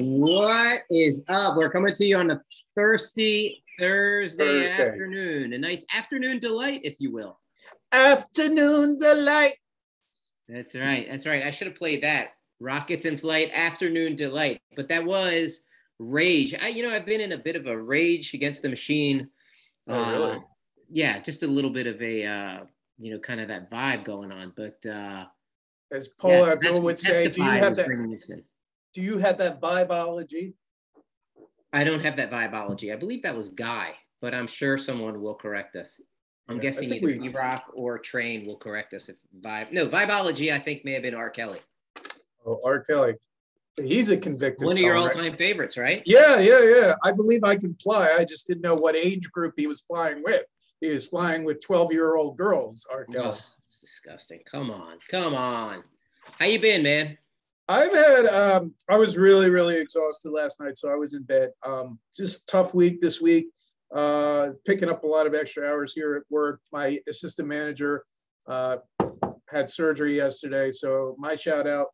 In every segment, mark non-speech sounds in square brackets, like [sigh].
What is up? We're coming to you on a thirsty Thursday, Thursday. afternoon. A nice afternoon delight, if you will. Afternoon delight. That's right. That's right. I should have played that. Rockets in flight, afternoon delight. But that was rage. I, you know, I've been in a bit of a rage against the machine. Oh, really? Uh, yeah, just a little bit of a, uh, you know, kind of that vibe going on. But uh, As Paul yeah, Abdul would say, do you have that? Bringing this in. Do you have that vibology? I don't have that vibology. I believe that was Guy, but I'm sure someone will correct us. I'm Yeah, guessing either we- E-Rock or Train will correct us if vibe. No, vibology. I think may have been R. Kelly, Oh, R. Kelly. He's a convicted. one of your all-time favorites, right? Yeah, yeah, yeah. I believe I can fly. I just didn't know what age group he was flying with. He was flying with 12-year-old girls, R. Kelly. Oh, it's disgusting. Come on, come on. How you been, man? I've had um I was really, really exhausted last night, so I was in bed. Um just tough week this week. Uh picking up a lot of extra hours here at work. My assistant manager uh had surgery yesterday, so my shout out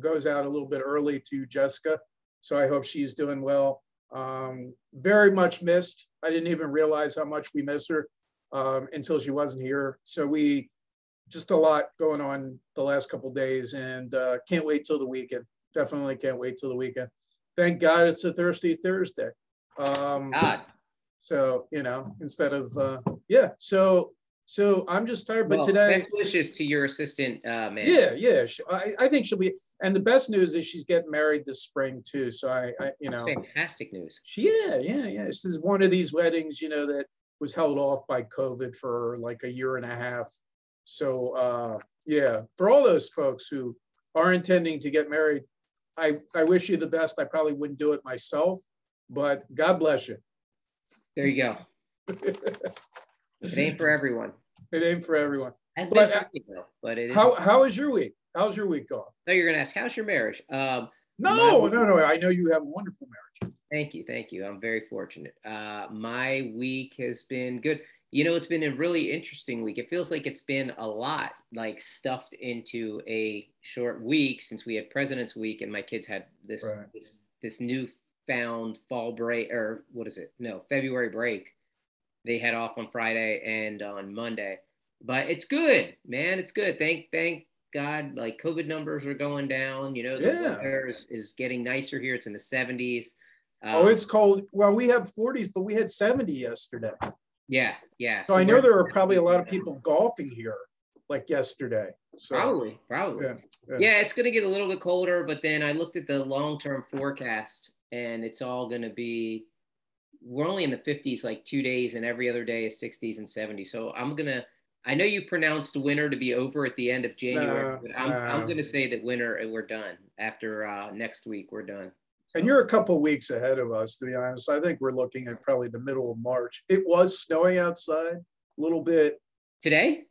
goes out a little bit early to Jessica. So I hope she's doing well. Um very much missed. I didn't even realize how much we miss her um until she wasn't here. So we just a lot going on the last couple days and uh, can't wait till the weekend. Definitely can't wait till the weekend. Thank God it's a Thirsty Thursday. Um, God. so, you know, instead of, uh, yeah, so, so I'm just tired, but Well, today, best wishes to your assistant, uh, man. yeah, yeah, sh- I, I think she'll be, and the best news is she's getting married this spring too. So I, I you know, Fantastic news. she, yeah, yeah, yeah. This is one of these weddings, you know, that was held off by COVID for like a year and a half. So uh, yeah, for all those folks who are intending to get married, I, I wish you the best. I probably wouldn't do it myself, but God bless you. There you go. It ain't for everyone. it ain't for everyone. Has But, been me, though, but it is. How how is your week? How's your week going? No, you're gonna ask, how's your marriage? Um, No, no, no. I know you have a wonderful marriage. Thank you, thank you. I'm very fortunate. Uh, my week has been good. You know, it's been a really interesting week. It feels like it's been a lot, like stuffed into a short week since we had President's Week, and my kids had this Right. this, this newfound fall break, or what is it? No, February break. They had off on Friday and on Monday, but it's good, man. It's good. Thank thank God. Like COVID numbers are going down. You know, the Yeah. weather is, is getting nicer here. It's in the 70s. oh, Um, it's cold. Well, we have 40s, but we had 70 yesterday. Yeah, yeah. So I know there are probably a lot of people golfing here, like yesterday. So Probably, probably. Yeah, Yeah, yeah. it's going to get a little bit colder, but then I looked at the long term forecast and it's all going to be, we're only in the 50s like two days, and every other day is 60s and 70s. So I'm going to, I know you pronounced winter to be over at the end of January, No, but I'm, I'm going to say that winter, and we're done. After uh, next week, we're done. And you're a couple weeks ahead of us, to be honest. I think we're looking at probably the middle of March. It was snowing outside a little bit. Today?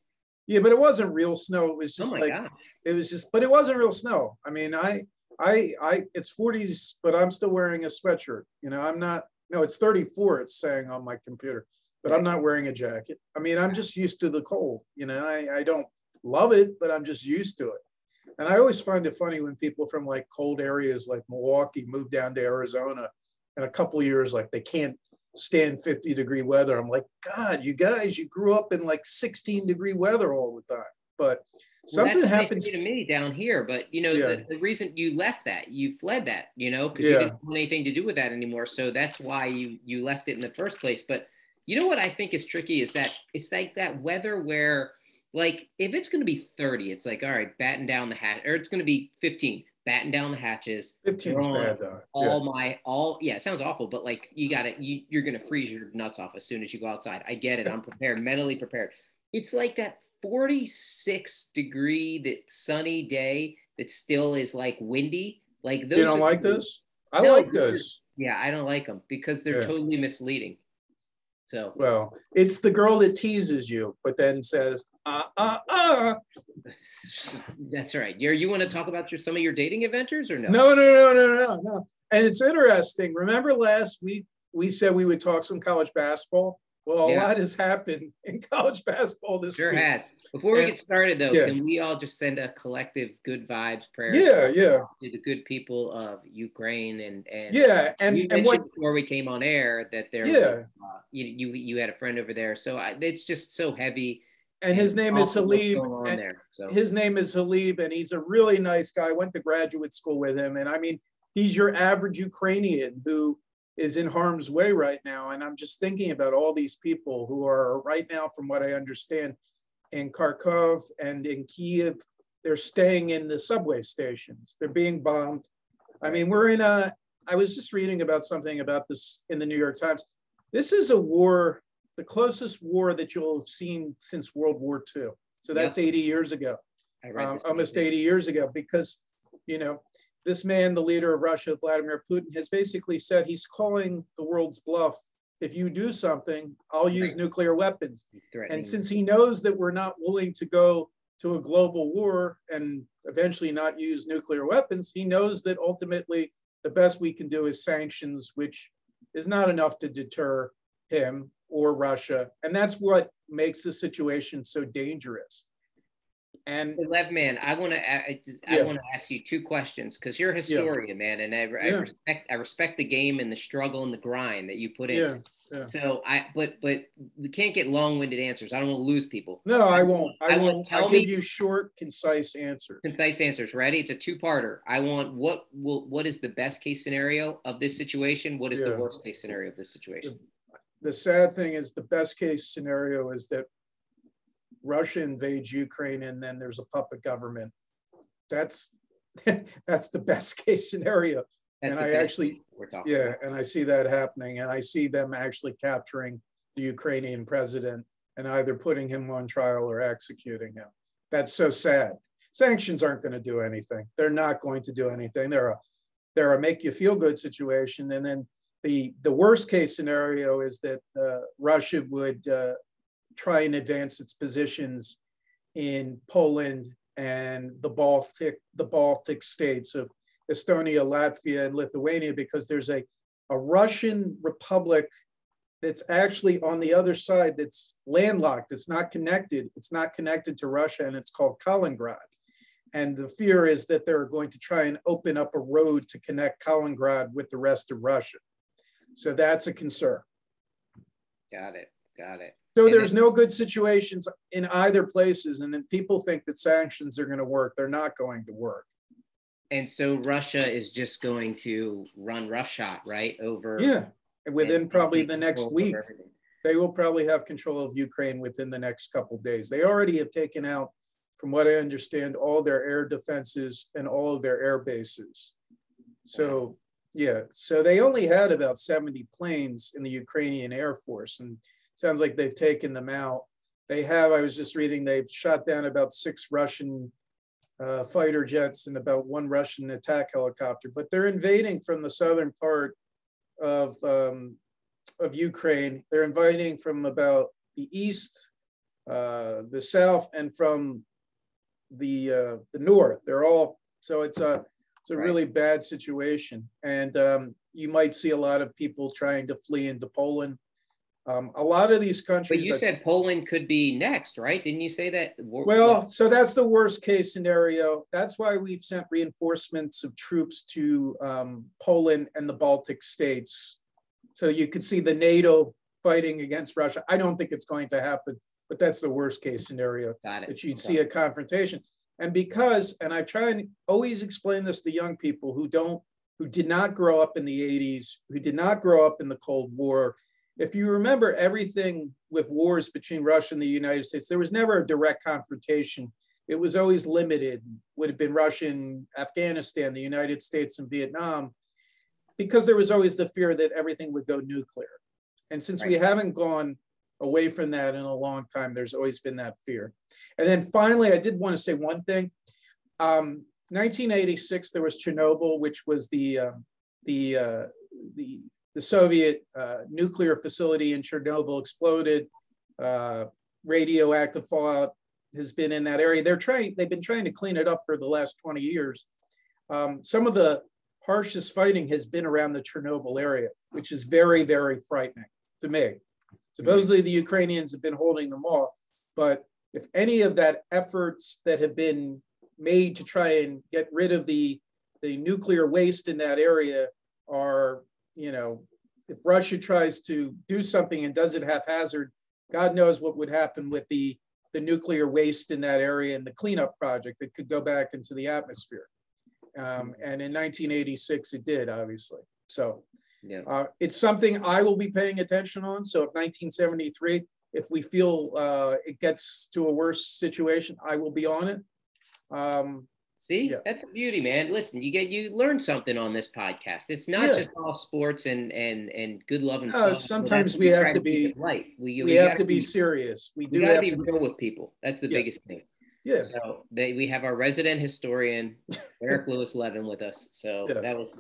Yeah, but it wasn't real snow. It was Oh just my like God. it was just, but it wasn't real snow. I mean, I, I, I, it's 40s, but I'm still wearing a sweatshirt. You know, I'm not. No, it's 34. It's saying on my computer, but I'm not wearing a jacket. I mean, I'm just used to the cold. You know, I, I don't love it, but I'm just used to it. And I always find it funny when people from like cold areas like Milwaukee move down to Arizona in a couple years, like they can't stand 50 degree weather. I'm like, God, you guys, you grew up in like 16 degree weather all the time. But something they happens. to me down here, but you know Yeah. the, the reason you left that, you fled that, you know, because you didn't want anything to do with that anymore. So that's why you you left it in the first place. But you know what I think is tricky is that it's like that weather where, like, if it's going to be thirty, it's like all right, batten down the hatch, or it's going to be fifteen, batten down the hatches. 15 is bad though. All my all yeah, it sounds awful, but like you got to you you're gonna freeze your nuts off as soon as you go outside. I get it. I'm prepared, mentally prepared. It's like that 46 degree that sunny day that still is like windy. Like Yeah. those. You don't like this? I No, like those this. Yeah, I don't like them because they're Yeah. totally misleading. So Well, it's the girl that teases you, but then says, uh, uh, uh. that's right. You're, you want to talk about your some of your dating adventures or no? No, no, no, no, no, no. And it's interesting. Remember last week we said we would talk some college basketball? Well, a Yeah. lot has happened [laughs] in college basketball this year. Sure week. has. Before we And- get started, though, yeah. can we all just send a collective good vibes prayer? Yeah, yeah, To the good people of Ukraine and and yeah. And you and what? before we came on air that there, Yeah. was, uh, you, you you had a friend over there, so I, it's just so heavy. And his name is Halib. and there. So His name is Halib, and he's a really nice guy. I went to graduate school with him, and I mean, he's your average Ukrainian who is in harm's way right now. And I'm just thinking about all these people who are right now, from what I understand, in Kharkov and in Kiev. They're staying in the subway stations. They're being bombed. I mean, we're in a. I was just reading about something about this in the New York Times. This is a war, the closest war that you'll have seen since World War II. So that's 80 years ago um, almost 80 years ago because you know this man the leader of russia vladimir putin has basically said he's calling the world's bluff. If you do something i'll use Right. nuclear weapons. And since he knows that we're not willing to go to a global war and eventually not use nuclear weapons he knows that ultimately the best we can do is sanctions which is not enough to deter him or russia. And that's what makes the situation so dangerous and So, Lev, man, I want to I, I Yeah. want to ask you two questions because you're a historian, man, and I, I Yeah. respect I respect the game and the struggle and the grind that you put in. yeah yeah So I, but but we can't get long-winded answers. I don't want to lose people. No, I won't. I, I won't. tell I give you short, concise answers. Concise answers. Ready? It's a two-parter. I want what will what is the best case scenario of this situation? What is Yeah. the worst case scenario of this situation? The sad thing is, the best case scenario is that Russia invades Ukraine and then there's a puppet government. That's [laughs] that's the best [laughs] case scenario. That's and I actually- Yeah, about. and I see that happening, and I see them actually capturing the Ukrainian president and either putting him on trial or executing him. That's so sad. Sanctions aren't going to do anything. They're not going to do anything. They're a they're a make you feel good situation, and then the the worst case scenario is that uh, Russia would uh, try and advance its positions in Poland and the Baltic the Baltic states of Estonia, Latvia, and Lithuania because there's a, a Russian republic that's actually on the other side that's landlocked. It's not connected. It's not connected to Russia, and it's called Kaliningrad. And the fear is that they're going to try and open up a road to connect Kaliningrad with the rest of Russia. So that's a concern. Got it. Got it. So And there's then- no good situations in either places. And then people think that sanctions are going to work. They're not going to work. And so Russia is just going to run roughshod, right? Over Yeah. Within and probably take the next week, they will probably have control of Ukraine within the next couple days. They already have taken out, from what I understand, all their air defenses and all of their air bases. So, yeah, so they only had about 70 planes in the Ukrainian Air Force, and it sounds like they've taken them out. They have, I was just reading, they've shot down about six Russian uh, fighter jets and about one Russian attack helicopter, but they're invading from the southern part of um, of Ukraine. They're invading from about the east, uh, the south, and from the uh, the north. They're all so it's a it's a Right. really bad situation, and um, you might see a lot of people trying to flee into Poland. Um, a lot of these countries. But you said Poland could be next, right? Didn't you say that? Well, so that's the worst case scenario. That's why we've sent reinforcements of troops to um, Poland and the Baltic states. So you could see the NATO fighting against Russia. I don't think it's going to happen, but that's the worst case scenario got it. that you'd Okay. see a confrontation. And because, and I try and always explain this to young people who don't, who did not grow up in the 80s, who did not grow up in the Cold War. If you remember everything with wars between Russia and the United States, there was never a direct confrontation. It was always limited, would have been Russia and Afghanistan, the United States and Vietnam, because there was always the fear that everything would go nuclear. And since we haven't gone away from that in a long time, there's always been that fear. And then finally, I did want to say one thing. Um, 1986, there was Chernobyl, which was the uh, the uh, the the Soviet uh, nuclear facility in Chernobyl exploded. Uh, radioactive fallout has been in that area. They're trying. They've been trying to clean it up for the last 20 years. Um, some of the harshest fighting has been around the Chernobyl area, which is very, very frightening to me. Supposedly the Ukrainians have been holding them off, but if any of that efforts that have been made to try and get rid of the the nuclear waste in that area are, you know, if Russia tries to do something and does it haphazard, God knows what would happen with the the nuclear waste in that area and the cleanup project that could go back into the atmosphere. Um, and in 1986, it did, obviously. So yeah. uh, it's something I will be paying attention on. So if 1973, if we feel uh, it gets to a worse situation, I will be on it. Um, See, yeah. that's the beauty, man. Listen, you get you learn something on this podcast. It's not yeah. just all sports and and and good love and no, sometimes we have to be light. We, we, we have to be, be, serious. We do we have to be real with people. That's the yeah. biggest thing. Yeah. So they, we have our resident historian Eric [laughs] Lewis Levin with us. So that was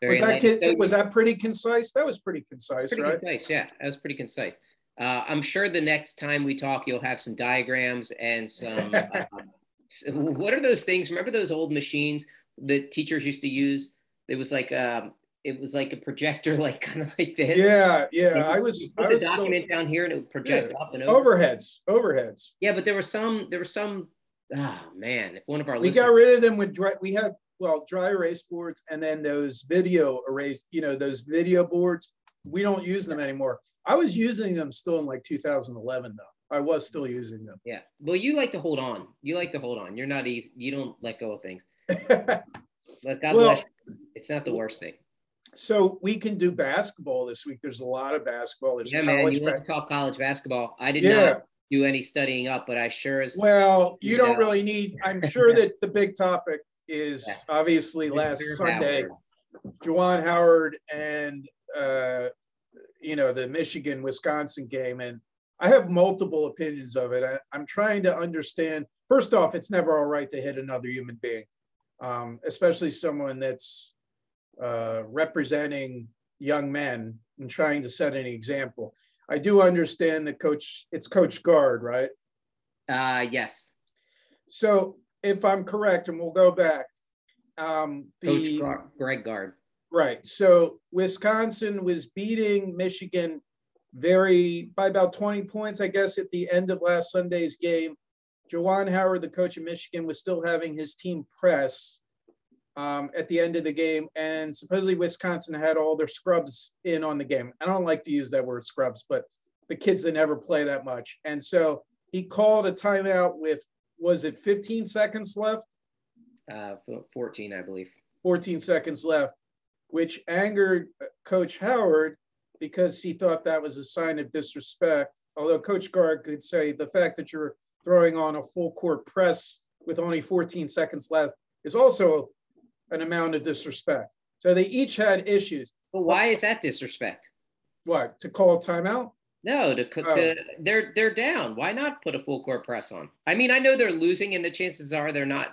very was that so, was that pretty concise? That was pretty concise, pretty right? Concise, yeah, that was pretty concise. Uh, I'm sure the next time we talk, you'll have some diagrams and some. uh, [laughs] what are those things? Remember those old machines that teachers used to use? It was like um, it was like a projector, [laughs] like kind of like this. Yeah, yeah. I was. put I the was document still, down here and it would project yeah, up and over. Overheads, overheads. Yeah, but there were some. There were some. Ah, oh, man! If one of our we got rid of them with dry. We had well dry erase boards and then those video erase. You know those video boards. We don't use them anymore. I was using them still in like 2011 though. I was still using them. Yeah. Well, you like to hold on. You like to hold on. You're not easy. You don't let go of things. [laughs] But God well, bless you. It's not the worst thing. So we can do basketball this week. There's a lot of basketball. There's yeah, man. You want to talk college basketball? I did yeah. not do any studying up, but I sure as well. You don't really need. I'm sure [laughs] that the big topic is yeah. obviously last Sunday. Juwan Howard and uh, you know the Michigan Wisconsin game, and I have multiple opinions of it. I, am trying to understand. First off, it's never all right to hit another human being, um, especially someone that's uh, representing young men and trying to set an example. I do understand that coach. It's Coach Gard, right? Uh, yes. So if I'm correct, and we'll go back, um, the Coach Greg Gard. Right. So Wisconsin was beating Michigan very by about 20 points, I guess, at the end of last Sunday's game. Juwan Howard, the coach of Michigan, was still having his team press um, at the end of the game. And supposedly Wisconsin had all their scrubs in on the game. I don't like to use that word scrubs, but the kids that never play that much. And so he called a timeout with, was it 15 seconds left? Uh, 14, I believe. 14 seconds left, which angered Coach Howard because he thought that was a sign of disrespect. Although Coach Gard could say the fact that you're throwing on a full court press with only 14 seconds left is also an amount of disrespect. So they each had issues. But why is that disrespect? What to call timeout? No, to, to oh. they're they're down. Why not put a full court press on? I mean, I know they're losing, and the chances are they're not.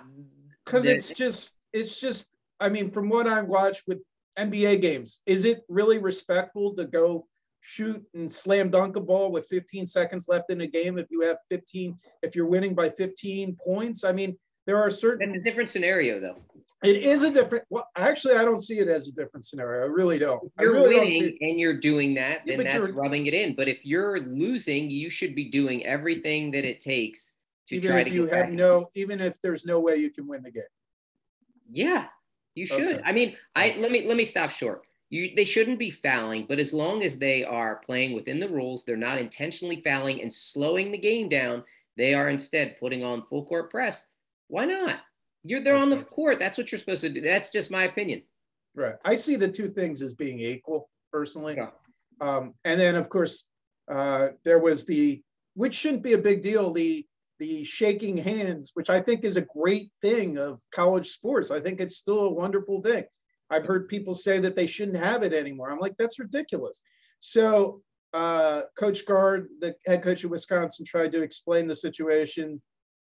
Because it's just it's just. I mean, from what I watched with NBA games. Is it really respectful to go shoot and slam dunk a ball with 15 seconds left in a game if you have 15, if you're winning by 15 points? I mean, there are certain. It's a different scenario, though. It is a different. Well, actually, I don't see it as a different scenario. I really don't. If you're really winning and you're doing that, then yeah, that's rubbing it in. But if you're losing, you should be doing everything that it takes to even try if to you have no, even if there's no way you can win the game. Yeah, you should. Okay. I mean, I let me let me stop short. You, they shouldn't be fouling, but as long as they are playing within the rules, they're not intentionally fouling and slowing the game down. They are instead putting on full court press. Why not? You're there okay. on the court. That's what you're supposed to do. That's just my opinion. Right. I see the two things as being equal, personally. Yeah. Um, and then, of course, uh, there was the, which shouldn't be a big deal, the the shaking hands, which I think is a great thing of college sports. I think it's still a wonderful thing. I've heard people say that they shouldn't have it anymore. I'm like, that's ridiculous. So, uh, Coach Gard, the head coach of Wisconsin, tried to explain the situation.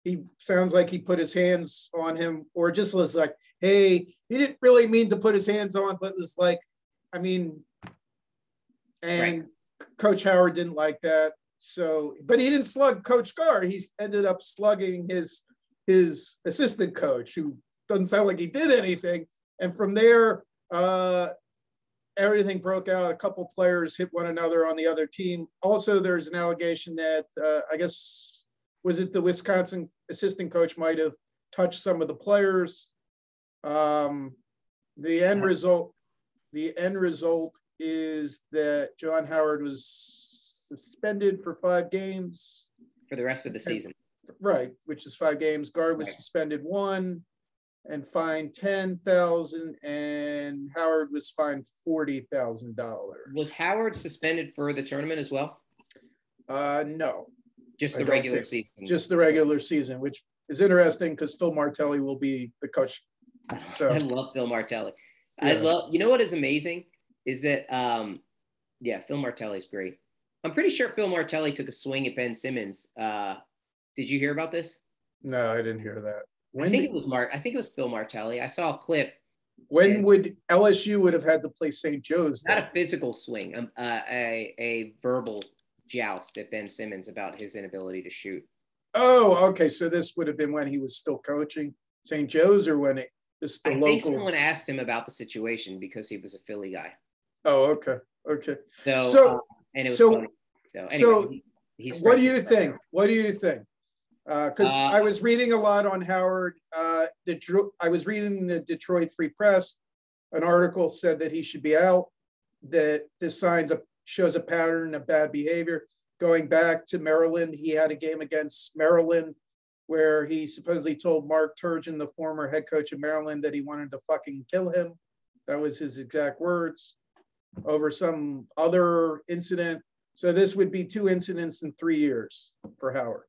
He sounds like he put his hands on him, or just was like, hey, he didn't really mean to put his hands on, but was like, I mean, and right. Coach Howard didn't like that so, but he didn't slug Coach Gard. He ended up slugging his his assistant coach, who doesn't sound like he did anything. And from there, uh, everything broke out. A couple players hit one another on the other team. Also, there's an allegation that uh, I guess was it the Wisconsin assistant coach might have touched some of the players. Um, the end result, the end result is that Juwan Howard was suspended for five games for the rest of the season. Right, which is five games. Gard was Right. suspended one and fined ten thousand, and Howard was fined forty thousand dollars. Was Howard suspended for the tournament as well? Uh, no, Just the regular think- season. just the regular season, which is interesting because Phil Martelli will be the coach. So- [laughs] I love Phil Martelli. I love. You know what is amazing is that um, yeah, Phil Martelli's great. I'm pretty sure Phil Martelli took a swing at Ben Simmons. Uh, did you hear about this? No, I didn't hear that. I think did- it was Mark. I think it was Phil Martelli. I saw a clip. when would LSU would have had to play St. Joe's? Not then? a physical swing, um, uh, a a verbal joust at Ben Simmons about his inability to shoot. Oh, okay. So this would have been when he was still coaching St. Joe's, or when it just the I think someone asked him about the situation because he was a Philly guy. Oh, okay, okay. So, So- uh, and it was so- funny. So, anyway, so he- he's What do you think? What do you think? Because Uh, I was reading a lot on Howard. Uh, Detroit, I was reading the Detroit Free Press. An article said that he should be out. That this signs a shows a pattern of bad behavior. Going back to Maryland, he had a game against Maryland where he supposedly told Mark Turgeon, the former head coach of Maryland, that he wanted to fucking kill him. That was his exact words. Over some other incident so this would be two incidents in three years for Howard.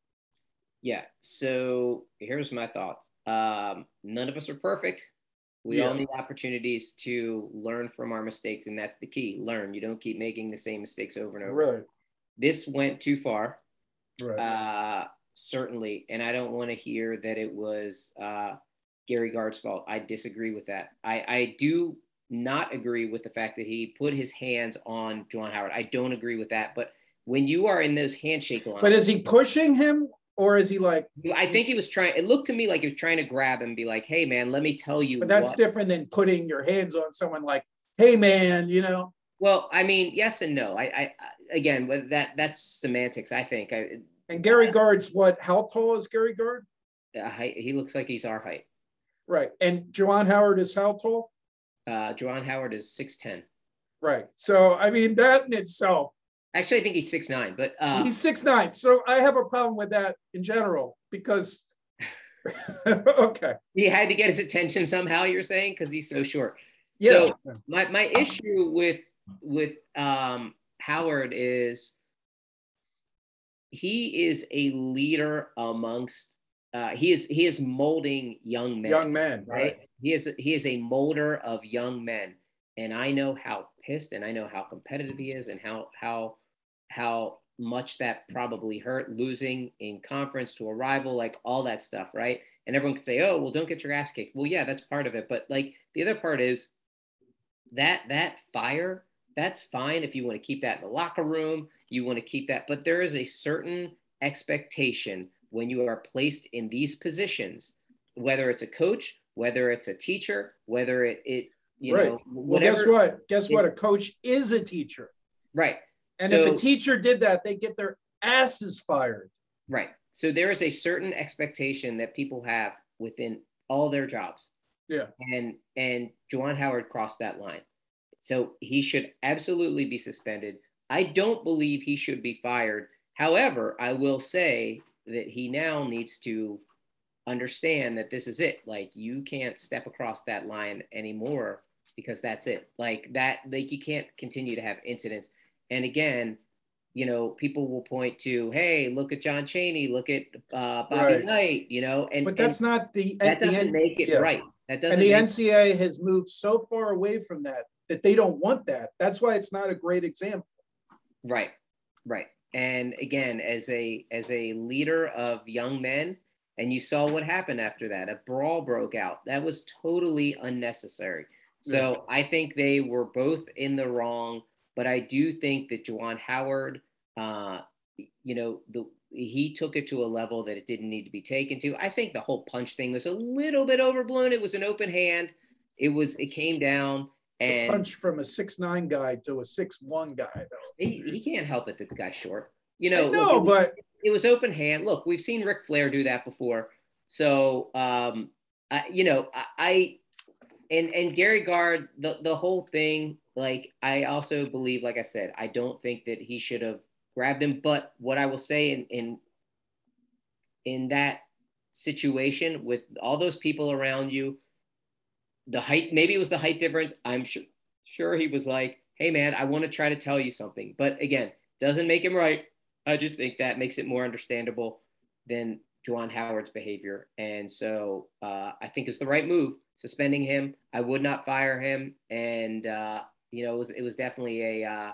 Yeah. So here's my thoughts. Um, none of us are perfect. We all need opportunities to learn from our mistakes, and that's the key. Learn. You don't keep making the same mistakes over and over. Right. This went too far, Right. uh, certainly, and I don't want to hear that it was uh, Gary Gard's fault. I disagree with that. I, I do not agree with the fact that he put his hands on Juwan Howard. I don't agree with that. But when you are in those handshake lines, but is he pushing him or is he like, I think he was trying. It looked to me like he was trying to grab him, and be like, "Hey, man, let me tell you." but that's what." different than putting your hands on someone like, hey man, you know? Well, I mean, yes and no. I, I, again, that that's semantics. I think. I, And Gary Gard's what? How tall is Gary Gard? uh, he looks like he's our height. Right. And Juwan Howard is how tall? Uh, Juwan Howard is six ten. Right. So I mean that in itself, Actually, I think he's six nine. But uh, he's six nine. So I have a problem with that in general because [laughs] okay. he had to get his attention somehow. You're saying because he's so short. Yeah. So my my issue with with um, Howard is he is a leader amongst uh, he is he is molding young men Young man, right? right? he is he is a molder of young men and I know how pissed and I know how competitive he is and how how how much that probably hurt losing in conference to a rival like all that stuff right and everyone could say oh well don't get your ass kicked well yeah that's part of it but like the other part is that that fire that's fine if you want to keep that in the locker room you want to keep that but there is a certain expectation when you are placed in these positions whether it's a coach whether it's a teacher whether it, it you Right. know Well, guess what? Guess what? A coach is a teacher. right And So- if a teacher did that, they get their asses fired. right so there is a certain expectation that people have within all their jobs Yeah. and and Juwan Howard crossed that line. So he should absolutely be suspended. I don't believe he should be fired. However, I will say that he now needs to understand that this is it. Like you can't step across that line anymore because that's it. Like that like you can't continue to have incidents. And again, you know, people will point to, hey, look at John Cheney, look at uh, Bobby Right. Knight, you know, and But that's and not the that doesn't make it yeah. right. That doesn't And the NCA NCAA has moved so far away from that that they don't want that. That's why it's not a great example. Right, right. And again, as a as a leader of young men, and you saw what happened after that. A brawl broke out. That was totally unnecessary. So I think they were both in the wrong, but I do think that Juwan Howard, uh, you know, the he took it to a level that it didn't need to be taken to. I think the whole punch thing was a little bit overblown. It was an open hand. It was it came down And punch from a six nine guy to a six one guy though. He, he can't help it that the guy's short. You know, no, but it was open hand. Look, we've seen Ric Flair do that before. So, um, I, you know, I, I and and Gary Gard, the the whole thing. Like, I also believe, like I said, I don't think that he should have grabbed him. But what I will say in in in that situation with all those people around you, the height, maybe it was the height difference. I'm sure sure he was like, hey man, I want to try to tell you something. But again, doesn't make him right. I just think that makes it more understandable than Juwan Howard's behavior. And so uh, I think it's the right move, suspending him. I would not fire him. And, uh, you know, it was, it was definitely a, uh,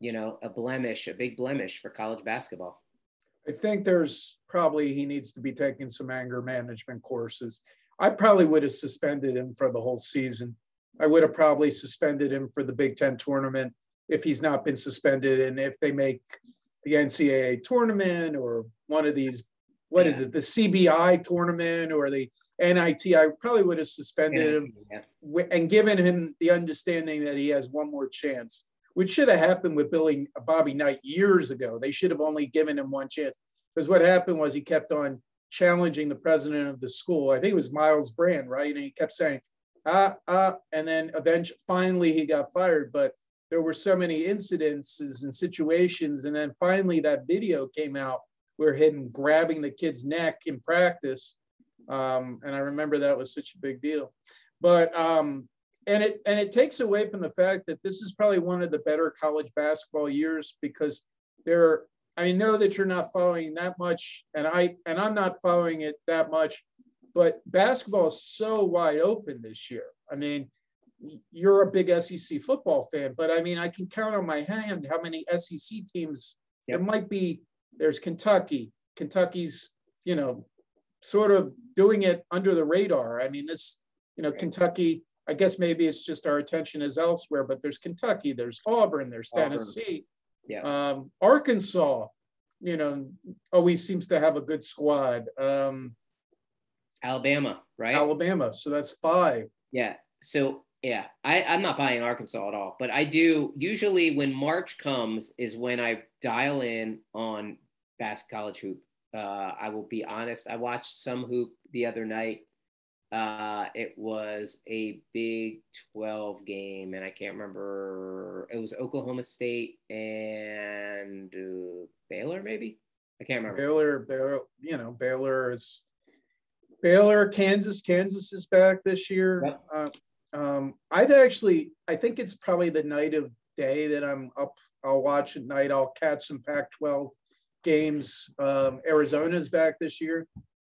you know, a blemish, a big blemish for college basketball. I think there's probably he needs to be taking some anger management courses. I probably would have suspended him for the whole season. I would have probably suspended him for the Big Ten tournament if he's not been suspended and if they make the NCAA tournament or one of these, what yeah. is it, the CBI tournament or the NIT, I probably would have suspended him yeah. and given him the understanding that he has one more chance, which should have happened with Billy Bobby Knight years ago. They should have only given him one chance because what happened was he kept on challenging the president of the school. I think it was Myles Brand, right? And he kept saying, ah, ah, and then eventually, finally, he got fired. But there were so many incidences and situations. And then finally that video came out where him grabbing the kid's neck in practice. Um, and I remember that was such a big deal. But um, and it and it takes away from the fact that this is probably one of the better college basketball years because there I know that you're not following that much, and I and I'm not following it that much, but basketball is so wide open this year. I mean, you're a big SEC football fan, but I mean, I can count on my hand how many SEC teams yep. there might be. There's Kentucky. Kentucky's, you know, sort of doing it under the radar. I mean, this, you know, right. Kentucky. I guess maybe it's just our attention is elsewhere, but there's Kentucky, there's Auburn, there's Auburn. Tennessee, yeah, um, Arkansas. You know, always seems to have a good squad. Um, Alabama, right? Alabama. So that's five. Yeah. So yeah, I, I'm not buying Arkansas at all, but I do usually when March comes is when I dial in on Bass College Hoop. Uh, I will be honest. I watched some hoop the other night. Uh, it was a Big 12 game, and I can't remember. It was Oklahoma State and uh, Baylor, maybe. I can't remember. Baylor, Baylor, you know, Baylor is Baylor, Kansas. Kansas is back this year. Yep. Uh, um, I've actually, I think it's probably the night of day that I'm up. I'll watch at night. I'll catch some Pac-12 games. Um, Arizona's back this year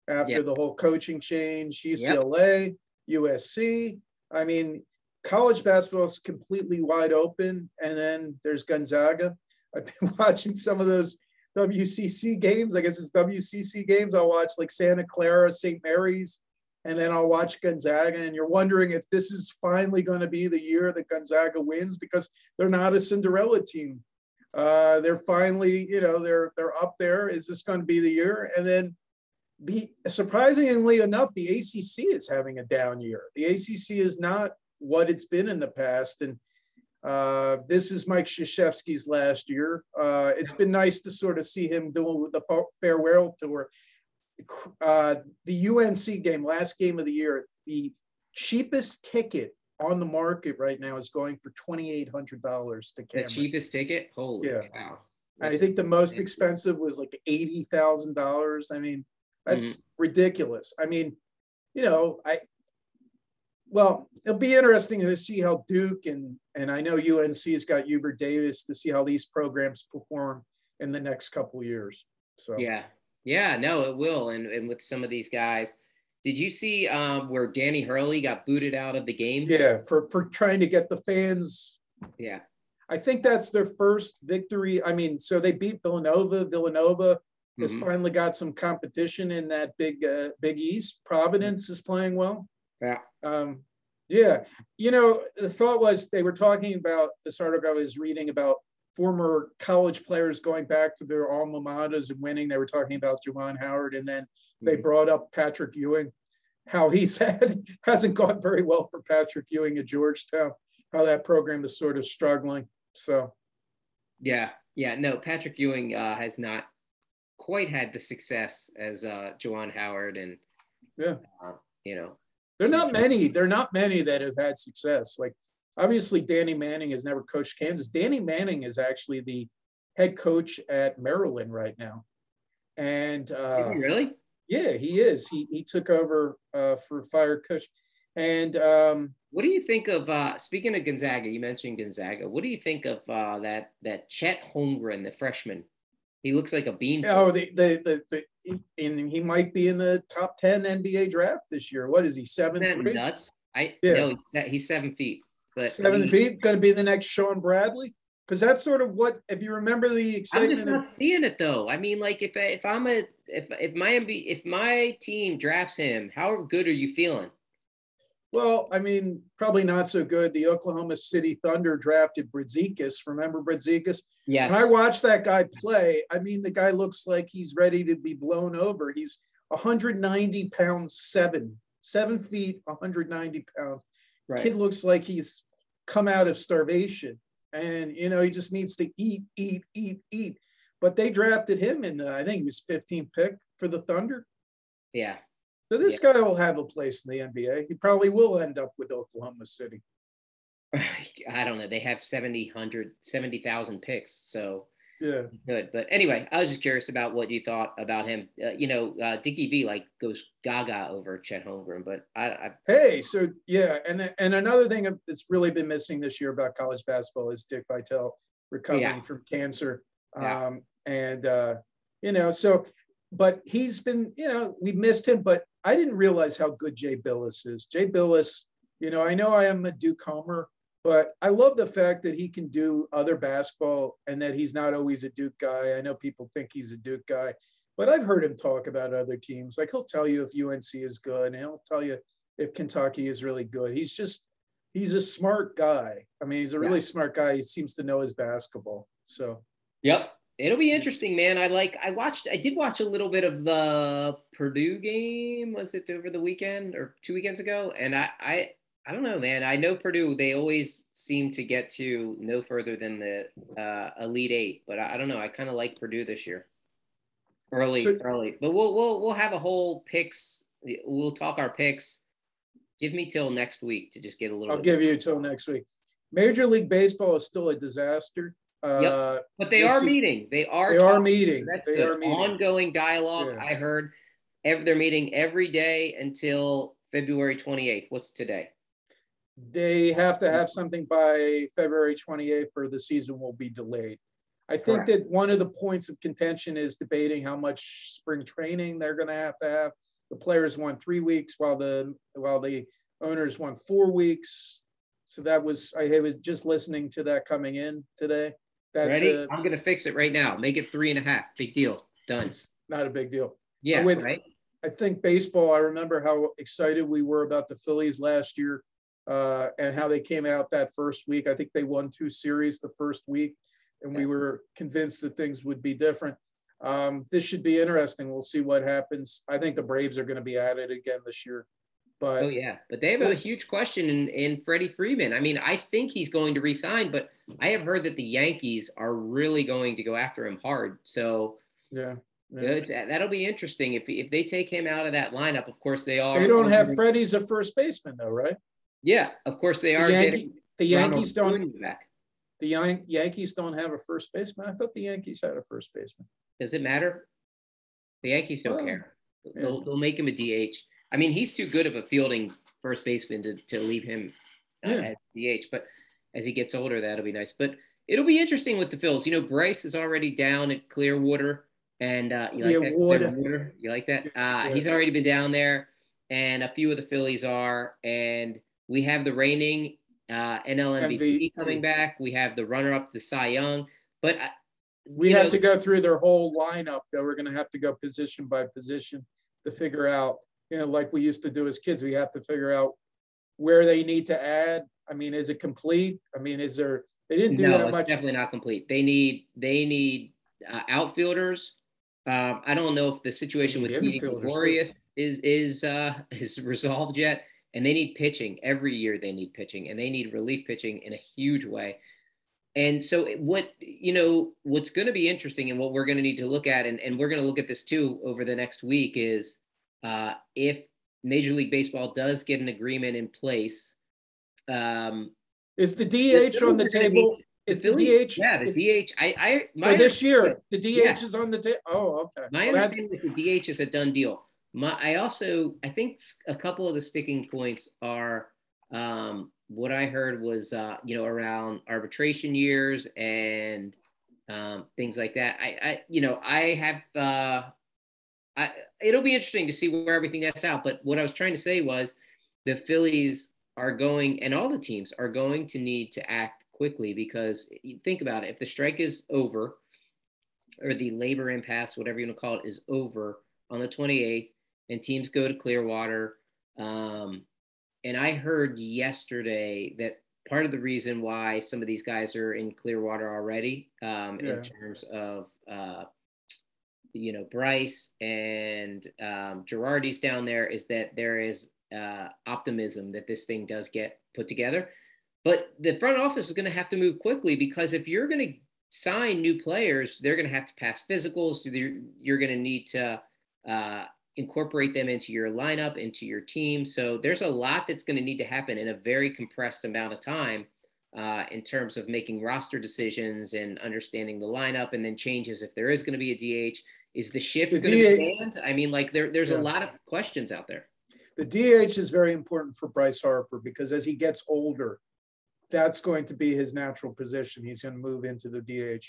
after yep. the whole coaching change. UCLA, yep. USC. I mean, college basketball is completely wide open. And then there's Gonzaga. I've been [laughs] watching some of those WCC games. I guess it's WCC games. I'll watch like Santa Clara, St. Mary's, and then I'll watch Gonzaga, and you're wondering if this is finally going to be the year that Gonzaga wins because they're not a Cinderella team. Uh, they're finally, you know, they're they're up there. Is this going to be the year? And then, the surprisingly enough, the ACC is having a down year. The ACC is not what it's been in the past, and uh, this is Mike Krzyzewski's last year. Uh, it's been nice to sort of see him doing the farewell tour uh, the UNC game, last game of the year, the cheapest ticket on the market right now is going for twenty eight hundred dollars to Cameron. The cheapest ticket? Holy yeah. cow! I think the most expensive was like eighty thousand dollars. I mean, that's mm-hmm. ridiculous. I mean, you know, I well, it'll be interesting to see how Duke and and I know UNC has got Hubert Davis to see how these programs perform in the next couple years. So yeah, yeah, no, it will. And, and with some of these guys, did you see um, where Danny Hurley got booted out of the game? Yeah, for for trying to get the fans. Yeah, I think that's their first victory. I mean, so they beat Villanova. Villanova mm-hmm. has finally got some competition in that big uh, Big East. Providence is playing well. Yeah. Um, yeah, you know, the thought was they were talking about this article I was reading about former college players going back to their alma maters and winning. They were talking about Juwan Howard, and then mm-hmm. they brought up Patrick Ewing, how he [laughs] said hasn't gone very well for Patrick Ewing at Georgetown. how that program is sort of struggling. So, yeah, yeah, no, Patrick Ewing uh, has not quite had the success as uh, Juwan Howard and yeah, uh, you know, there are not many. There are not many that have had success. Like obviously, Danny Manning has never coached Kansas. Danny Manning is actually the head coach at Maryland right now, and uh, is he really? Yeah, he is. He he took over uh, for fire coach, and um, what do you think of uh, speaking of Gonzaga? You mentioned Gonzaga. What do you think of uh, that that Chet Holmgren, the freshman? He looks like a bean. Oh, the the the, the and he might be in the top ten NBA draft this year. What is he? Seven three. Nuts. I yeah. No, he's, he's seven feet. But seven he, feet. Going to be the next Shawn Bradley. Because that's sort of what, if you remember the excitement. I'm just not of, seeing it though. I mean, like if if I'm a if if my if my team drafts him, how good are you feeling? Well, I mean, probably not so good. The Oklahoma City Thunder drafted Brazdeikis. Remember Brazdeikis? Yes. When I watched that guy play, I mean, the guy looks like he's ready to be blown over. He's 190 pounds, seven, seven feet, 190 pounds. Right. Kid looks like he's come out of starvation, and you know he just needs to eat, eat, eat, eat. But they drafted him in the, I think he was 15th pick for the Thunder. Yeah, so this yeah. guy will have a place in the NBA. He probably will end up with Oklahoma City. [sighs] I don't know. They have 70, 100, 70,000 picks. So yeah, good. But anyway, I was just curious about what you thought about him. Uh, you know, uh, Dickie V like goes gaga over Chet Holmgren, but I, I hey, so yeah, and and another thing that's really been missing this year about college basketball is Dick Vitale recovering yeah. from cancer. Yeah. Um, and uh, you know, so but he's been, you know, we missed him, but I didn't realize how good Jay Bilas is. Jay Bilas, you know, I know I am a Duke homer, but I love the fact that he can do other basketball and that he's not always a Duke guy. I know people think he's a Duke guy, but I've heard him talk about other teams. Like he'll tell you if UNC is good and he'll tell you if Kentucky is really good. He's just, he's a smart guy. I mean, he's a really yeah. smart guy. He seems to know his basketball. So, yep. It'll be interesting, man. I like. I watched. I did watch a little bit of the Purdue game. Was it over the weekend or two weekends ago? And I, I, I don't know, man. I know Purdue. They always seem to get to no further than the uh, Elite Eight, but I, I don't know. I kind of like Purdue this year. Early, so, early, but we'll we'll we'll have a whole picks. We'll talk our picks. Give me till next week to just get a little. I'll give you till next week. Major League Baseball is still a disaster. Yep. Uh, but they are meeting. They are. They are meeting. That's they the are meeting. ongoing dialogue. Yeah. I heard. Every, they're meeting every day until February 28th. What's today? They have to have something by February 28th, or the season will be delayed. I think Correct. that one of the points of contention is debating how much spring training they're going to have to have. The players want three weeks, while the while the owners want four weeks. So that was I was just listening to that coming in today. That's Ready? I'm gonna fix it right now. Make it three and a half. Big deal. Done. Not a big deal. Yeah. With, right. I think baseball. I remember how excited we were about the Phillies last year, uh, and how they came out that first week. I think they won two series the first week, and we were convinced that things would be different. Um, this should be interesting. We'll see what happens. I think the Braves are going to be at it again this year. But oh yeah, but they have a huge question in in Freddie Freeman. I mean, I think he's going to resign, but I have heard that the Yankees are really going to go after him hard. So yeah. yeah. That'll be interesting if if they take him out of that lineup. Of course, they are. They don't have Freddie's a first baseman though, right? Yeah, of course they are. The, Yankee, the Yankees don't. Back. The Yan- Yankees don't have a first baseman. I thought the Yankees had a first baseman. Does it matter? The Yankees don't oh, care. They'll, yeah. they'll make him a DH. I mean, he's too good of a fielding first baseman to, to leave him uh, yeah. at DH. But as he gets older, that'll be nice. But it'll be interesting with the Phils. You know, Bryce is already down at Clearwater, and uh, you like that? Clearwater? You like that? Uh. He's already been down there, and a few of the Phillies are. And we have the reigning uh, NL MVP coming back. We have the runner-up, the Cy Young. But uh, we have know, to go through their whole lineup. Though we're going to have to go position by position to figure out you know, like we used to do as kids. We have to figure out where they need to add. I mean, is it complete? I mean, is there? They didn't do no, that much. it's definitely not complete. They need they need uh, outfielders. Um, I don't know if the situation with Gregorius is is uh, [laughs] is resolved yet. and they need pitching every year. They need pitching, and they need relief pitching in a huge way. And so, what you know, what's going to be interesting, and what we're going to need to look at, and, and we're going to look at this too over the next week, is uh, if Major League Baseball does get an agreement in place. Um, is the DH on the table? Is the, the DH? Yeah, the DH. I, I my this year the DH yeah. is on the table. Oh, okay. My well, understanding is the DH is a done deal. My, I also I think a couple of the sticking points are um, what I heard was uh, you know around arbitration years and um, things like that. I, I you know I have uh, I, it'll be interesting to see where everything gets out. But what I was trying to say was the Phillies are going and all the teams are going to need to act quickly because think about it if the strike is over or the labor impasse whatever you want to call it is over on the 28th and teams go to Clearwater. Um, and I heard yesterday that part of the reason why some of these guys are in Clearwater already, um, yeah. in terms of, uh, you know, Bryce and um, Girardi's down there, is that there is uh, optimism that this thing does get put together. But the front office is going to have to move quickly because if you're going to sign new players, they're going to have to pass physicals. You're, you're going to need to uh, incorporate them into your lineup, into your team. So there's a lot that's going to need to happen in a very compressed amount of time uh, in terms of making roster decisions and understanding the lineup and then changes if there is going to be a DH. Is the shift the going to banned? I mean, like there, there's yeah. a lot of questions out there. The DH is very important for Bryce Harper because as he gets older, that's going to be his natural position. He's going to move into the DH.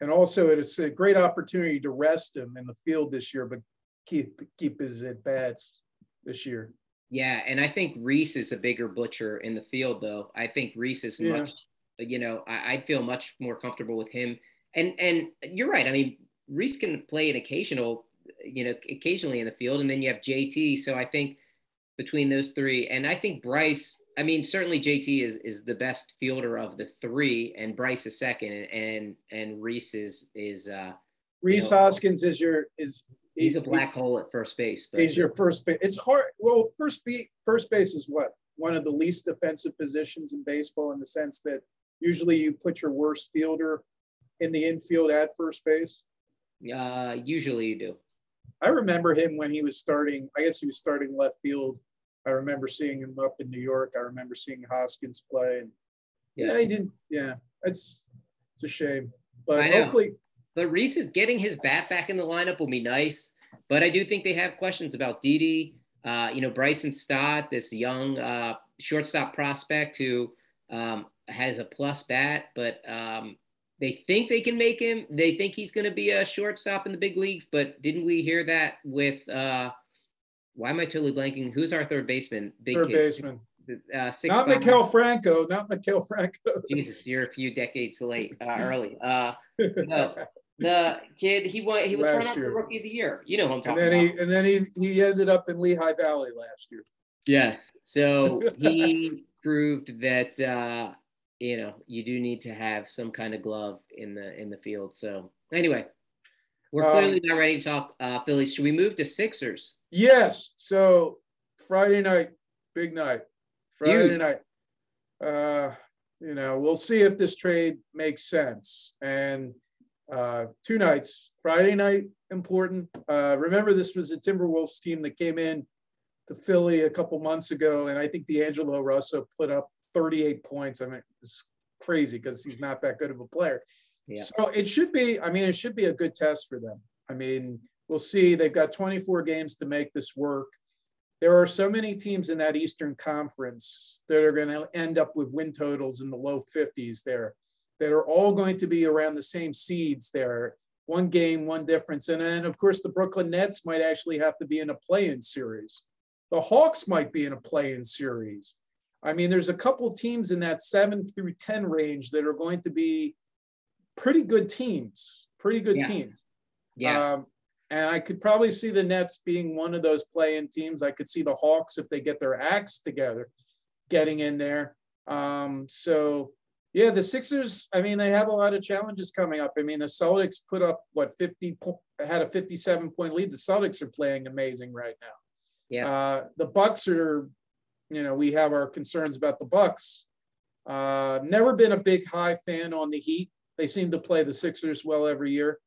And also, it's a great opportunity to rest him in the field this year, but keep keep his at bats this year. Yeah, and I think Rhys is a bigger butcher in the field, though. I think Rhys is yeah. much, you know, I, would feel much more comfortable with him. And and you're right. I mean, Rhys can play an occasional, you know, occasionally in the field, and then you have JT. So I think between those three, and I think Bryce. I mean, certainly JT is is the best fielder of the three, and Bryce is second, and and, Rhys is is. uh Rhys you know, Hoskins is your is He's a black hole at first base. But. He's your first base. It's hard. Well, first be first base is what one of the least defensive positions in baseball in the sense that usually you put your worst fielder in the infield at first base. Uh, usually you do. I remember him when he was starting. I guess he was starting left field. I remember seeing him up in New York. I remember seeing Hoskins play, and yeah, yeah he didn't. Yeah, it's it's a shame, but hopefully but Rhys is getting his bat back in the lineup will be nice. But I do think they have questions about Didi. Uh, you know, Bryson Stott, this young uh, shortstop prospect who um, has a plus bat, but um, they think they can make him. They think he's going to be a shortstop in the big leagues. But didn't we hear that with? Uh, why am I totally blanking? Who's our third baseman? Big third kid. baseman. Uh, six not Maikel Franco, not Maikel Franco. [laughs] Jesus, you're a few decades late, uh, early. Uh, [laughs] no, the kid he won he was run up for rookie of the year. You know who I'm talking and then about. He, and then he he ended up in Lehigh Valley last year. Yes. So [laughs] he proved that uh, you know you do need to have some kind of glove in the in the field. So anyway, we're clearly um, not ready to talk uh, Phillies. Should we move to Sixers? Yes. So Friday night, big night. Friday Huge. night. Uh, you know, we'll see if this trade makes sense. And uh, two nights. Friday night, important. Uh, remember, this was a Timberwolves team that came in to Philly a couple months ago, and I think D'Angelo Russell put up 38 points. I mean, it's crazy because he's not that good of a player. Yeah. So it should be, I mean, it should be a good test for them. I mean, we'll see. They've got 24 games to make this work. There are so many teams in that Eastern Conference that are going to end up with win totals in the low 50s there that are all going to be around the same seeds there. One game, one difference. And then, of course, the Brooklyn Nets might actually have to be in a play in series. The Hawks might be in a play in series. I mean, there's a couple teams in that seven through 10 range that are going to be pretty good teams, pretty good yeah. teams. Yeah. Um, and I could probably see the Nets being one of those play-in teams. I could see the Hawks if they get their acts together, getting in there. Um, so yeah, the Sixers, I mean, they have a lot of challenges coming up. I mean, the Celtics put up what 50 had a 57 point lead. The Celtics are playing amazing right now. Yeah. Uh, the Bucks are you know, we have our concerns about the Bucks. Uh, never been a big high fan on the Heat. They seem to play the Sixers well every year.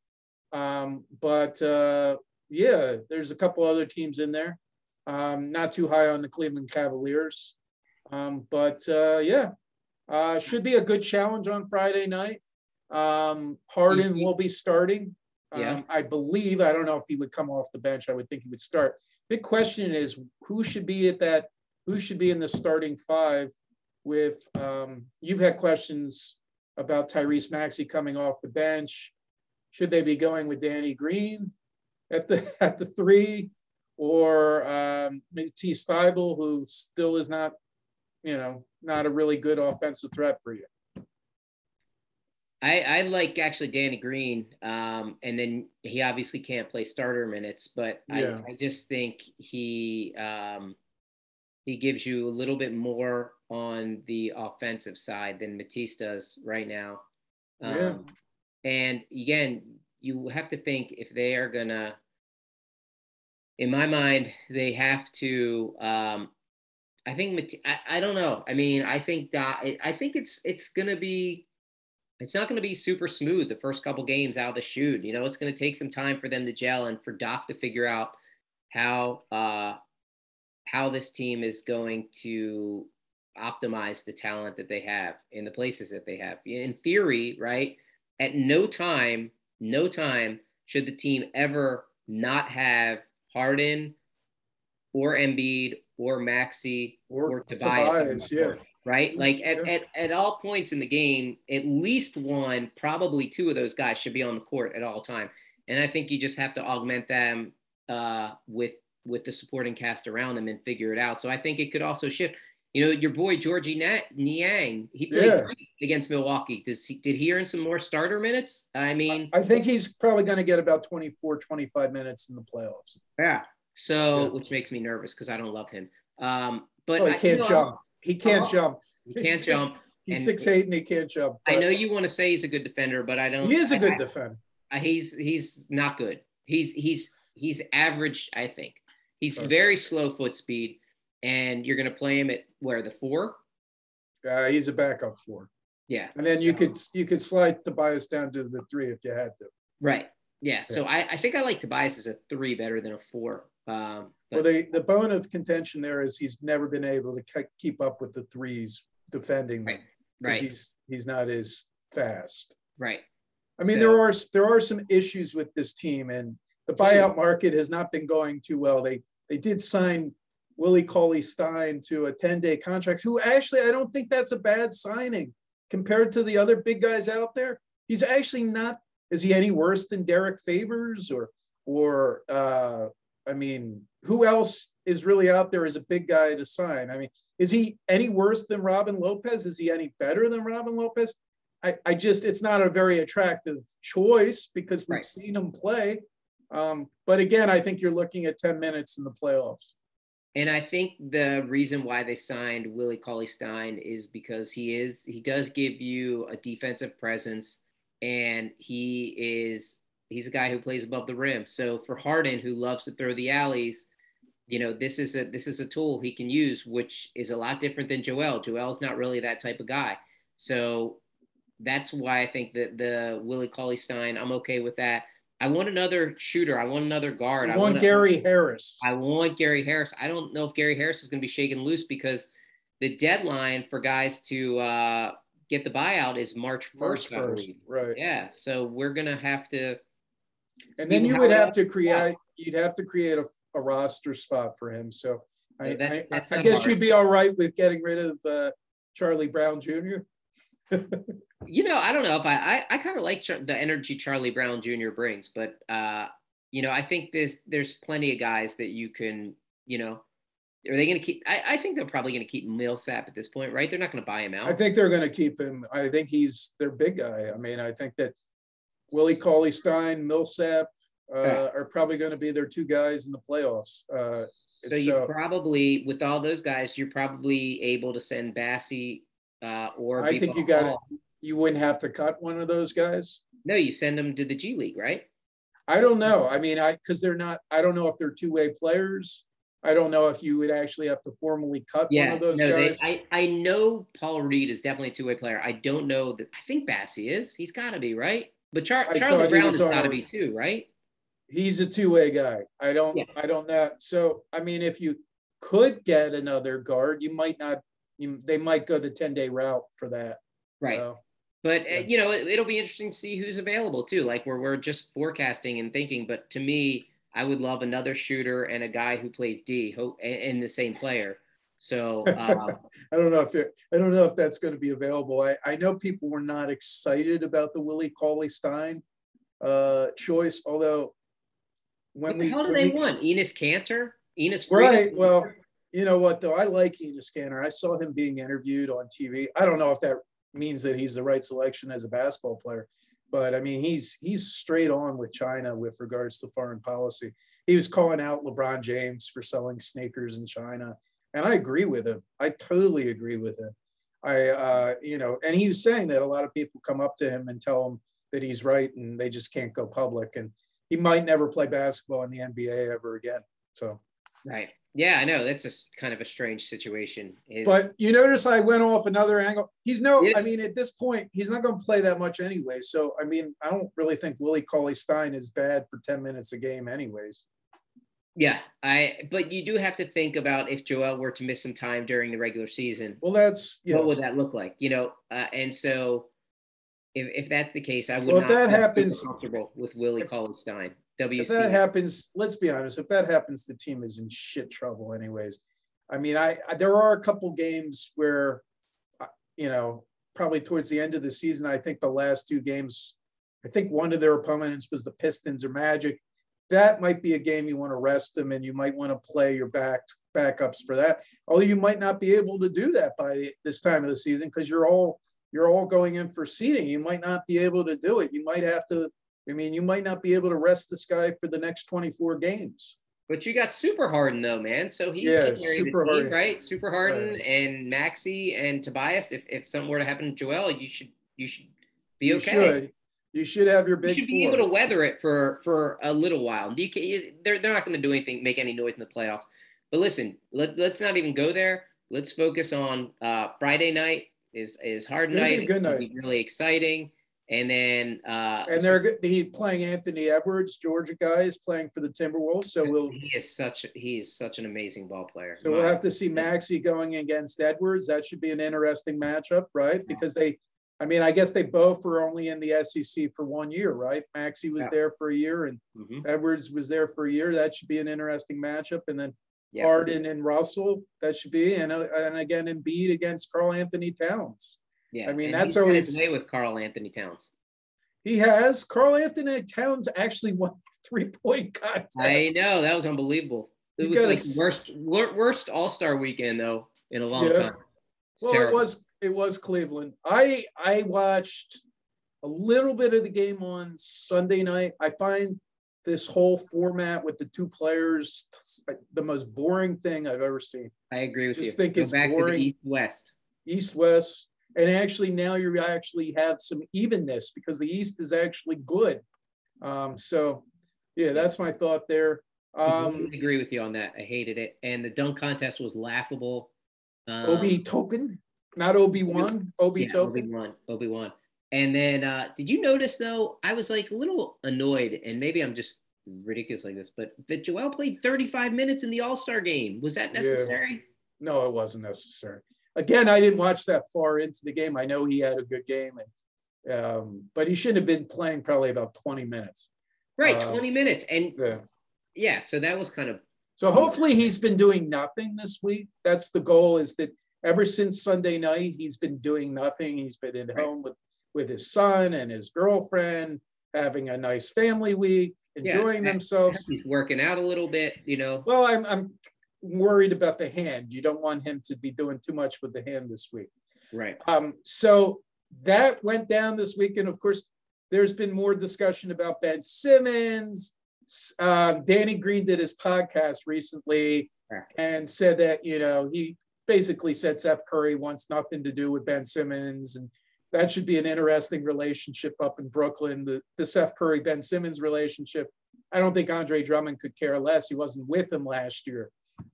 Um, but uh, yeah, there's a couple other teams in there. Um, not too high on the Cleveland Cavaliers. Um, but uh, yeah, uh, should be a good challenge on Friday night. Um, Harden will be starting. Yeah. Um, I believe. I don't know if he would come off the bench. I would think he would start. Big question is who should be at that? Who should be in the starting five? With um, you've had questions about Tyrese Maxey coming off the bench. Should they be going with Danny Green at the [laughs] at the three, or um, Matisse Thybulle, who still is not, you know, not a really good offensive threat for you? I, I like actually Danny Green, um, and then he obviously can't play starter minutes, but Yeah. I, I just think he um, he gives you a little bit more on the offensive side than Matisse does right now. Um, Yeah. And again, you have to think if they are gonna, in my mind, they have to. Um, I think Mat- I, I don't know. I mean, I think that I think it's it's gonna be it's not going to be super smooth the first couple games out of the shoot. You know, it's going to take some time for them to gel and for Doc to figure out how uh, how this team is going to optimize the talent that they have in the places that they have. In theory, right? At no time, no time should the team ever not have Harden or Embiid or Maxey Or, or Tobias, Tobias yeah. right? Like at, Yeah. at, at all points in the game, at least one, probably two of those guys should be on the court at all time. And I think you just have to augment them uh, with with the supporting cast around them and figure it out. So I think it could also shift. You know, your boy Georgie Nat, Niang, he played Yeah. against Milwaukee. Does he, did he earn some more starter minutes? I mean, I think he's probably going to get about 24, 25 minutes in the playoffs. yeah. So, Yeah. which makes me nervous because I don't love him. Um, but he I- can't you know, jump. He can't Oh, jump. He can't six- jump. He's And- six eight and he can't jump. I know you want to say he's a good defender, but I don't. he is a good I- defender. I- he's he's not good. He's he's he's average. I think he's very slow foot speed, and you're going to play him at where the four. Uh, he's a backup four. Yeah, And then you could you could slide Tobias down to the three if you had to. right. Yeah, so I, I think I like Tobias as a three better than a four. Um, Well, the, the bone of contention there is he's never been able to ke- keep up with the threes defending Right, right, he's he's not as fast. right. I mean, So- there are there are some issues with this team, and the buyout market has not been going too well. They they did sign Willie Cauley Stein to a 10 day contract, who actually I don't think that's a bad signing compared to the other big guys out there. He's actually not. Is he any worse than Derrick Favors or or uh, I mean, who else is really out there as a big guy to sign? I mean, is he any worse than Robin Lopez? Is he any better than Robin Lopez? I, I just it's not a very attractive choice because we've Right. seen him play. Um, but again, I think you're looking at 10 minutes in the playoffs. And I think the reason why they signed Willie Cauley Stein is because he is he does give you a defensive presence, and he is he's a guy who plays above the rim. So for Harden, who loves to throw the alleys, you know this is a this is a tool he can use, which is a lot different than Joel. Joel's not really that type of guy. So that's why I think that the Willie Cauley Stein, I'm okay with that. I want another shooter. I want another guard. I I want Gary Harris. I want Gary Harris. I don't know if Gary Harris is going to be shaken loose because the deadline for guys to uh, get the buyout is March 1st. March 1st, right. Yeah. So we're going to have to. And then you would have to create, out. you'd have to create a, a roster spot for him. So I, Yeah, that's- I- I guess hard. you'd be all right with getting rid of uh, Charlie Brown Jr. You know, I don't know if I I, I kind of like Char- the energy Charlie Brown Jr. brings, but uh, you know, I think there's there's plenty of guys that you can, you know, are they going to keep? I, I think they're probably going to keep Millsap at this point, right? They're not going to buy him out. I think they're going to keep him. I think he's their big guy. I mean, I think that Willie Cauley Stein, Millsap uh, are probably going to be their two guys in the playoffs. Uh, So you probably, with all those guys, you're probably able to send Bassey uh, or I think you got Hall. you wouldn't have to cut one of those guys. No, you send them to the G League, right? I don't know. I mean, I because they're not. I don't know if they're two way players. I don't know if you would actually have to formally cut yeah, one of those no, guys. They, I I know Paul Reed is definitely a two way player. I don't know that. I think Bassey is. He's got to be right. But Char- Charlie Brown has got to be too, right? He's a two way guy. I don't. Yeah. I don't know. So I mean, if you could get another guard, you might not. You, they might go the ten day route for that. Right. So, But uh, you know, it, will be interesting to see who's available too. Like where we're just forecasting and thinking. But to me, I would love another shooter and a guy who plays D in the same player. So uh, [laughs] I don't know if it, I don't know if that's going to be available. I, I know people were not excited about the Willie Cauley Stein uh, choice, although when what the we hell do they we, want? Kanter, Enes Freedom? right? Well, you know what though, I like Enes Kanter. I saw him being interviewed on TV. I don't know if that means that he's the right selection as a basketball player. But I mean, he's he's straight on with China with regards to foreign policy. He was calling out LeBron James for selling sneakers in China, and I agree with him. I totally agree with him. I, uh, you know, and he was saying that a lot of people come up to him and tell him that he's right, and they just can't go public, and he might never play basketball in the NBA ever again. So, right. Yeah, I know that's a kind of a strange situation. His... But you notice I went off another angle. He's no. I mean, at this point, he's not going to play that much anyway. So, I mean, I don't really think Willie Cauley Stein is bad for 10 minutes a game, anyways. Yeah, I. But you do have to think about if Joel were to miss some time during the regular season. Well, that's yes. what would that look like? You know, uh, and so if, if that's the case, I would well, not if that happens comfortable with Willie Cauley Stein. WC. If that happens, let's be honest. If that happens, the team is in shit trouble, anyways. I mean, I, I there are a couple games where, uh, you know, probably towards the end of the season. I think the last two games, I think one of their opponents was the Pistons or Magic. That might be a game you want to rest them, and you might want to play your back backups for that. Although you might not be able to do that by this time of the season because you're all you're all going in for seeding. You might not be able to do it. You might have to I mean, you might not be able to rest this guy for the next 24 games. But you got Super Harden though, man. So he yeah, Super Harden. right? Super Harden right. and Maxey and Tobias. If if something were to happen to Joel, you should you should be okay. You should. You should have your big. You should be four. able to weather it for for a little while. You can, they're they're not going to do anything, make any noise in the playoffs. But listen, let, let's not even go there. Let's focus on uh, Friday night. Is is hard night. Good night. Be really exciting. And then uh, and they're he playing Anthony Edwards, Georgia guy is playing for the Timberwolves. So we'll he is such he is such an amazing ball player. So we'll have to see Maxey going against Edwards. That should be an interesting matchup, right? Because they I mean, I guess they both were only in the SEC for one year, right? Maxey was yeah. there for a year and mm-hmm. Edwards was there for a year. That should be an interesting matchup. And then yeah. Harden and Russell, that should be, and, uh, and again, Embiid against Karl-Anthony Towns. Yeah, I mean that's always with Karl-Anthony Towns. He has. Karl-Anthony Towns actually won [laughs] three point contest. I know that was unbelievable. It was like worst worst All Star weekend though in a long yeah. time. well, terrible. it was it was Cleveland. I I watched a little bit of the game on Sunday night. I find this whole format with the two players the most boring thing I've ever seen. I agree with Just you. Just think Go it's boring. East West. East West and actually now you actually have some evenness because the East is actually good. Um, so yeah, that's my thought there. Um, I agree with you on that. I hated it, and the dunk contest was laughable. Um, Obi Toppin, not Obi Wan. Obi yeah, Obi Wan. Obi Wan. And then, uh, did you notice though? I was like a little annoyed, and maybe I'm just ridiculous like this, but that Joel played 35 minutes in the All Star game. Was that necessary? Yeah. No, it wasn't necessary again, I didn't watch that far into the game. I know he had a good game, and um, but he shouldn't have been playing probably about 20 minutes. Right, um, 20 minutes, and yeah. yeah, so that was kind of. So hopefully he's been doing nothing this week. That's the goal. Is that ever since Sunday night he's been doing nothing. He's been at right. home with with his son and his girlfriend, having a nice family week, enjoying yeah, themselves. He's working out a little bit, you know. Well, I'm I'm worried about the hand. You don't want him to be doing too much with the hand this week. Right. Um, so that went down this week. And of course, there's been more discussion about Ben Simmons. Um, Danny Green did his podcast recently and said that, you know, he basically said Seth Curry wants nothing to do with Ben Simmons. And that should be an interesting relationship up in Brooklyn, the, the Seth Curry Ben Simmons relationship. I don't think Andre Drummond could care less. He wasn't with him last year.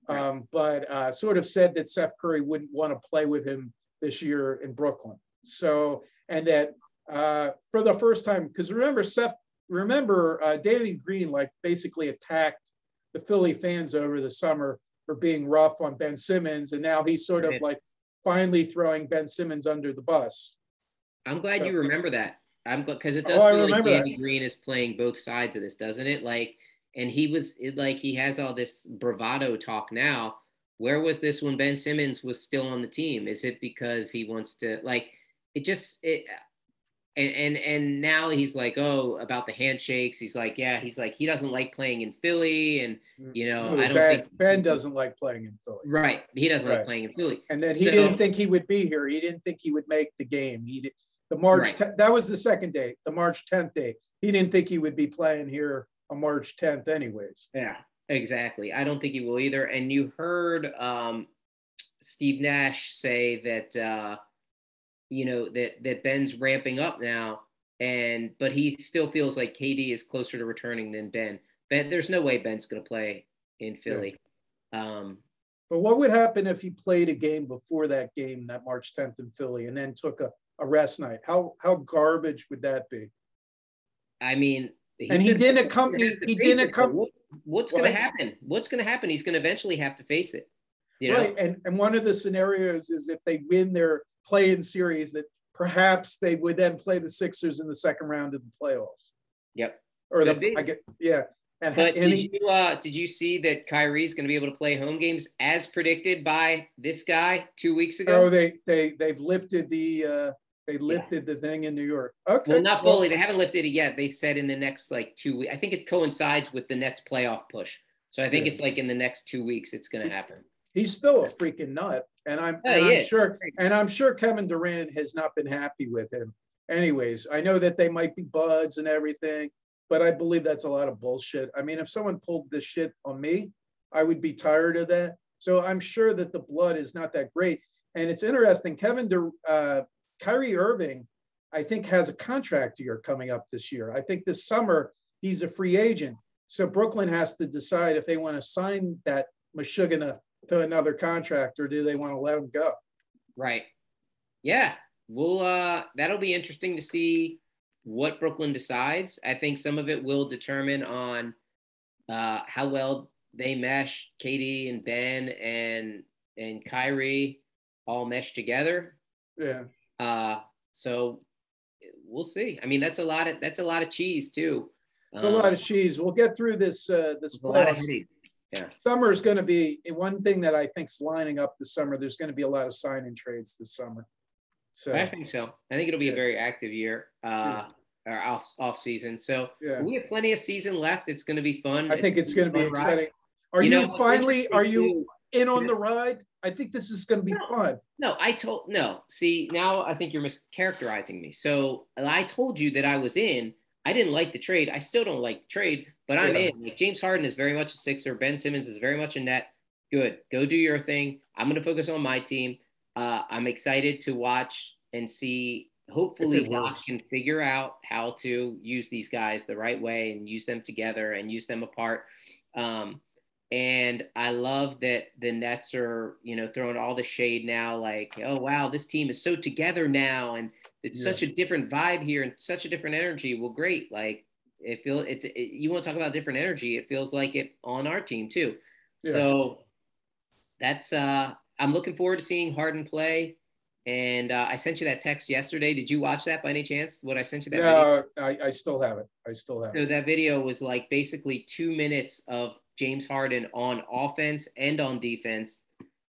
Um, but uh, sort of said that Seth Curry wouldn't want to play with him this year in Brooklyn. So, and that uh, for the first time, because remember, Seth, remember, uh, David Green like basically attacked the Philly fans over the summer for being rough on Ben Simmons, and now he's sort of like finally throwing Ben Simmons under the bus. I'm glad so, you remember that. I'm because it does oh, feel like Danny Green is playing both sides of this, doesn't it? Like, and he was it, like he has all this bravado talk now. Where was this when Ben Simmons was still on the team? Is it because he wants to like? It just it and and and now he's like oh about the handshakes he's like yeah he's like he doesn't like playing in philly and mm-hmm. you know i don't ben, think ben doesn't like playing in philly right he doesn't right. like playing in philly and then he so, didn't think he would be here he didn't think he would make the game he did the march right. 10, that was the second day the march 10th day he didn't think he would be playing here on march 10th anyways yeah exactly i don't think he will either and you heard um steve nash say that uh you know that that Ben's ramping up now, and but he still feels like KD is closer to returning than Ben. Ben, there's no way Ben's going to play in Philly. Yeah. Um, but what would happen if he played a game before that game, that March 10th in Philly, and then took a, a rest night? How how garbage would that be? I mean, and he didn't accompany. He didn't accompany. What, what's going to happen? What's going to happen? He's going to eventually have to face it. You know? Right, and and one of the scenarios is if they win their play-in series that perhaps they would then play the Sixers in the second round of the playoffs. Yep. Or the I get yeah. And but did you uh, did you see that Kyrie's going to be able to play home games as predicted by this guy two weeks ago? Oh, they they they've lifted the uh, they lifted yeah. the thing in New York. Okay. Well, not fully. They haven't lifted it yet. They said in the next like two weeks. I think it coincides with the Nets playoff push. So I think yeah. it's like in the next two weeks it's going to happen he's still a freaking nut. And I'm, and I'm sure, and I'm sure Kevin Durant has not been happy with him. Anyways, I know that they might be buds and everything, but I believe that's a lot of bullshit. I mean, if someone pulled this shit on me, I would be tired of that. So I'm sure that the blood is not that great. And it's interesting, Kevin, De, uh, Kyrie Irving, I think has a contract year coming up this year. I think this summer he's a free agent. So Brooklyn has to decide if they want to sign that Meshuggah to another contract or do they want to let him go? Right. Yeah. We'll uh that'll be interesting to see what Brooklyn decides. I think some of it will determine on uh how well they mesh KD and Ben and and Kyrie all mesh together. Yeah. Uh so we'll see. I mean that's a lot of that's a lot of cheese too. It's um, a lot of um, cheese. We'll get through this uh this playoffs yeah. Summer is going to be one thing that I think's lining up this summer. There's going to be a lot of signing trades this summer. So I think so. I think it'll be yeah. a very active year, uh, yeah. or off off season. So yeah. we have plenty of season left. It's going to be fun. I think it's, it's going to be exciting. Ride. Are you, you know, finally? Are you in on the ride? I think this is going to be no, fun. No, I told no. See, now I think you're mischaracterizing me. So I told you that I was in. I didn't like the trade. I still don't like the trade, but I'm yeah. in. Like James Harden is very much a Sixer. Ben Simmons is very much a net. Good. Go do your thing. I'm going to focus on my team. Uh, I'm excited to watch and see. Hopefully, Doc can figure out how to use these guys the right way and use them together and use them apart. Um, and I love that the Nets are, you know, throwing all the shade now, like, oh wow, this team is so together now, and it's yeah. such a different vibe here and such a different energy. Well, great. Like it feels it, it, you want to talk about different energy. It feels like it on our team too. Yeah. So that's uh I'm looking forward to seeing Harden play. And uh, I sent you that text yesterday. Did you watch that by any chance? What I sent you that? Yeah, I, I still have it. I still have. So it. that video was like basically two minutes of James Harden on offense and on defense,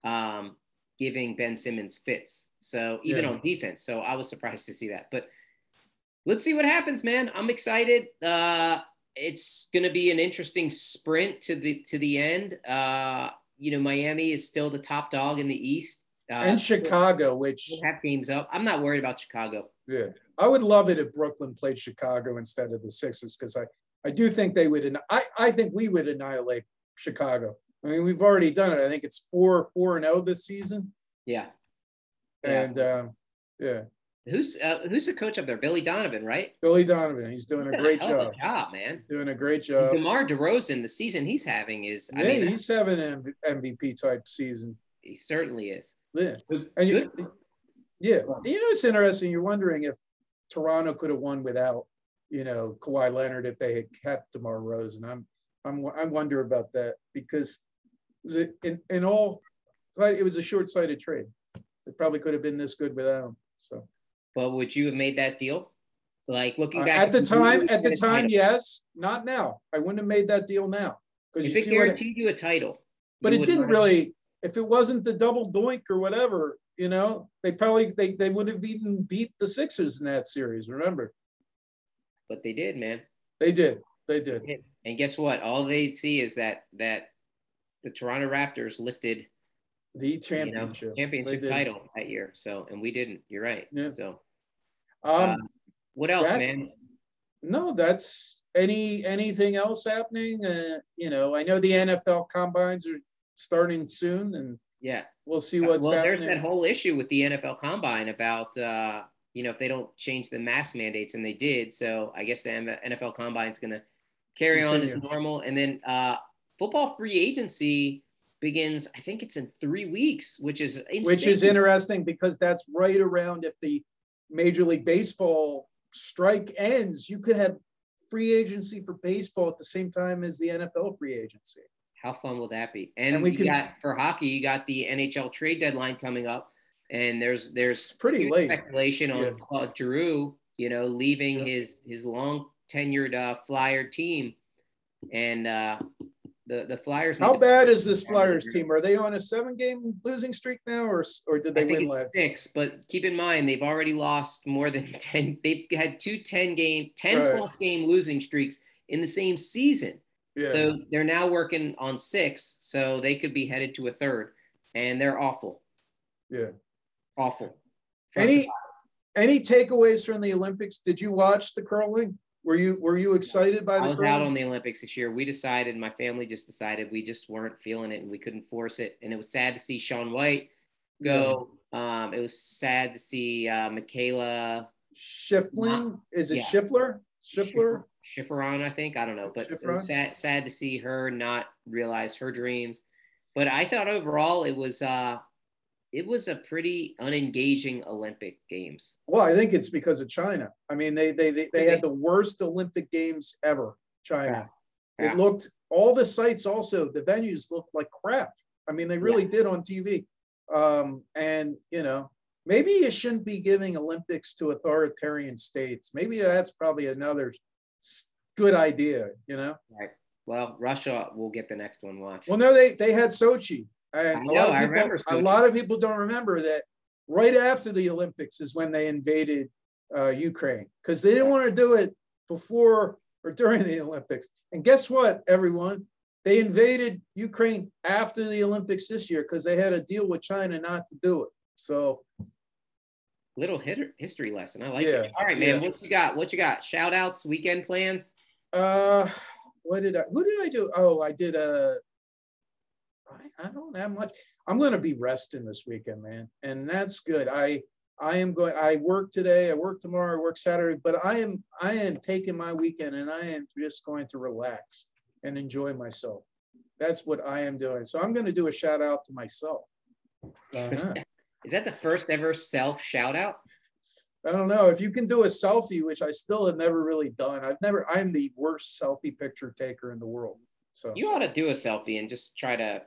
um, giving Ben Simmons fits. So even yeah. on defense. So I was surprised to see that. But let's see what happens, man. I'm excited. Uh, it's going to be an interesting sprint to the to the end. Uh, you know, Miami is still the top dog in the East. Uh, and Chicago, which have games up. I'm not worried about Chicago. Yeah, I would love it if Brooklyn played Chicago instead of the Sixers because I I do think they would. I I think we would annihilate Chicago. I mean, we've already done it. I think it's four four and zero oh this season. Yeah. And yeah. Um, yeah. Who's uh, who's the coach up there? Billy Donovan, right? Billy Donovan. He's doing He's a great of job. a job, man. Doing a great And job. DeMar DeRozan, the season he's having is, I Yeah, mean, he's having an MVP type season. he certainly is. Yeah. Good, And you, good. yeah, you know, it's interesting. You're wondering if Toronto could have won without, you know, Kawhi Leonard if they had kept DeMar Rosen. I'm, I'm, I wonder about that because it was a, in, in all, it was a short-sighted trade. It probably could have been this good without him. So But would you have made that deal? Like looking uh, back at the time, at the time, title, yes. Not now. I wouldn't have made that deal now because If you it what. It, you a title, but it didn't really. If it wasn't the double doink or whatever, you know, they probably they they would have even beat the Sixers in that series. Remember, But they did, man. they did. They did. And guess what? All they see is that that the Toronto Raptors lifted The you know championship. Championship title that year. So and we didn't. You're right. Yeah. So Um, uh, what else, that- man? no, that's any anything else happening? Uh, you know, I know the NFL combines are starting soon, and Yeah. we'll see what's well, happening. there's that whole issue with the NFL Combine about uh, you know if they don't change the mask mandates, and they did. So I guess the NFL Combine is going to carry on as normal, and then uh, football free agency begins. I think it's in three weeks, which is insane. which is interesting because that's right around if the Major League Baseball strike ends, you could have free agency for baseball at the same time as the NFL free agency. How fun will that be? And, And we can- got for hockey, you got the NHL trade deadline coming up, and there's there's pretty late. speculation on Yeah. Claude Giroux, you know, leaving Yeah. his his long tenured uh, Flyer team, and uh, the the Flyers. How bad is this Flyers team? Are they on a seven game losing streak now or or did they win last? six, but keep in mind they've already lost more than [laughs] ten. They've had two 10 game, 10 Right. plus game losing streaks in the same season. Yeah. So they're now working on six, so they could be headed to a third, and they're awful, yeah. Awful. Any any takeaways from the Olympics? Did you watch the curling? Were you were you excited by the? I was curling? out on the Olympics this year. We decided, my family just decided, we just weren't feeling it, and we couldn't force it. And it was sad to see Shaun White go. Um, it was sad to see uh, Mikaela Schifflin? Is it Yeah. Schiffler? Schiffler? Schifferon, I think. I don't know, but sad, sad to see her not realize her dreams. But I thought overall it was uh, it was a pretty unengaging Olympic Games. Well, I think it's because of China. I mean, they they they, they had the worst Olympic Games ever. China. Yeah. It looked all the sites also the venues looked like crap. I mean, they really did on TV. Um, and you know, maybe you shouldn't be giving Olympics to authoritarian states. Maybe that's probably another good idea. You know. Right. Well, Russia will get the next one. Watch. Well, no, they they had Sochi. And I a know, lot of I people, remember a lot of people don't remember that right after the Olympics is when they invaded uh, Ukraine because they didn't want to do it before or during the Olympics. And guess what, everyone? They invaded Ukraine after the Olympics this year because they had a deal with China not to do it. So Little history lesson. I like Yeah, it. All right, man. yeah. What you got? What you got? Shout outs, weekend plans. Uh, what did I? Who did I do? Oh, I did a. I, I don't have much. I'm going to be resting this weekend, man, and that's good. I I am going. I work today. I work tomorrow. I work Saturday, but I am I am taking my weekend, and I am just going to relax and enjoy myself. That's what I am doing. So I'm going to do a shout out to myself. Uh-huh. Is that the first ever self shout out? I don't know if you can do a selfie, which I still have never really done. I've never. I'm the worst selfie picture taker in the world. So You ought to do a selfie and just try to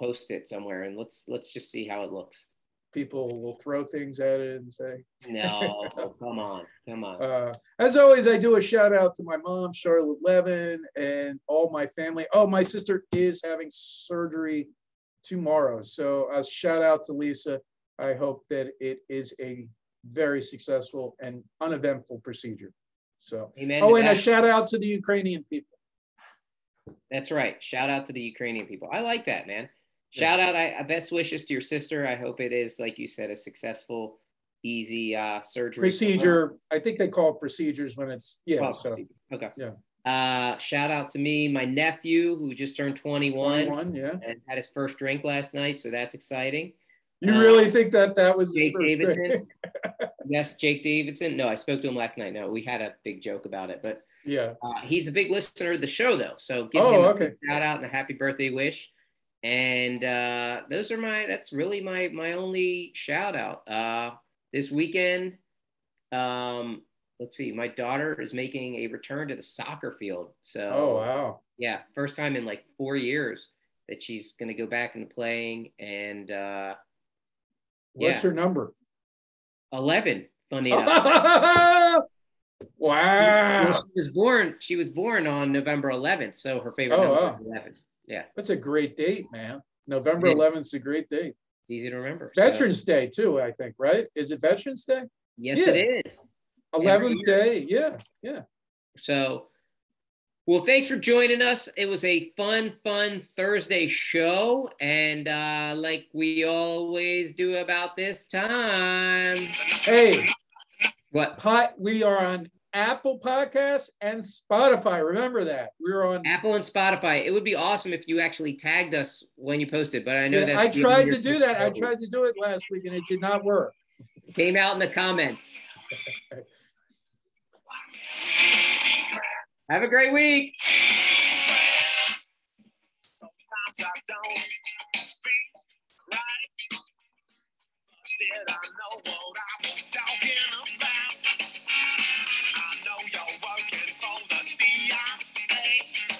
post it somewhere, and let's let's just see how it looks. people will throw things at it and say. No, [laughs] come on, come on. Uh, as always, I do a shout out to my mom, Charlotte Levin, and all my family. Oh, my sister is having surgery tomorrow. So a shout out to Lisa. I hope that it is a very successful and uneventful procedure. So, Amen. oh, and a shout out to the Ukrainian people. That's right. Shout out to the Ukrainian people. I like that, man. Shout out. I, I best wishes to your sister. I hope it is, like you said, a successful, easy uh, surgery. Procedure, I think they call it procedures when it's, yeah, Oh, so. okay. Yeah. Uh, shout out to me, my nephew who just turned 21, 21, yeah. and had his first drink last night, so that's exciting. You uh, really think that that was Jake Davidson? [laughs] yes, Jake Davidson. No, I spoke to him last night. No, we had a big joke about it, but yeah, uh, he's a big listener of the show though. So give oh, him a okay. shout out and a happy birthday wish. And uh, those are my. That's really my my only shout out. Uh, this weekend, um, let's see, my daughter is making a return to the soccer field. So, oh wow, yeah, first time in like four years that she's going to go back into playing. And uh, what's yeah. her number? Eleven. Funny enough. [laughs] wow. Well, she was born. She was born on November 11th, so her favorite oh, number wow. is 11. Yeah, that's a great date, man. November 11th is a great date. It's easy to remember. Veterans so. Day too, I think. Right? Is it Veterans Day? Yes, yeah. it is. 11th day. Yeah, yeah. So, well, thanks for joining us. It was a fun, fun Thursday show. And uh, like we always do about this time. Hey, what? Pot, we are on Apple Podcasts and Spotify. Remember that. We're on Apple and Spotify. It would be awesome if you actually tagged us when you posted, but I know yeah, that I tried to do that. I tried to do it last week and it did not work. Came out in the comments. Have a great week. Did I know what I was talking about? You're is for the CIA.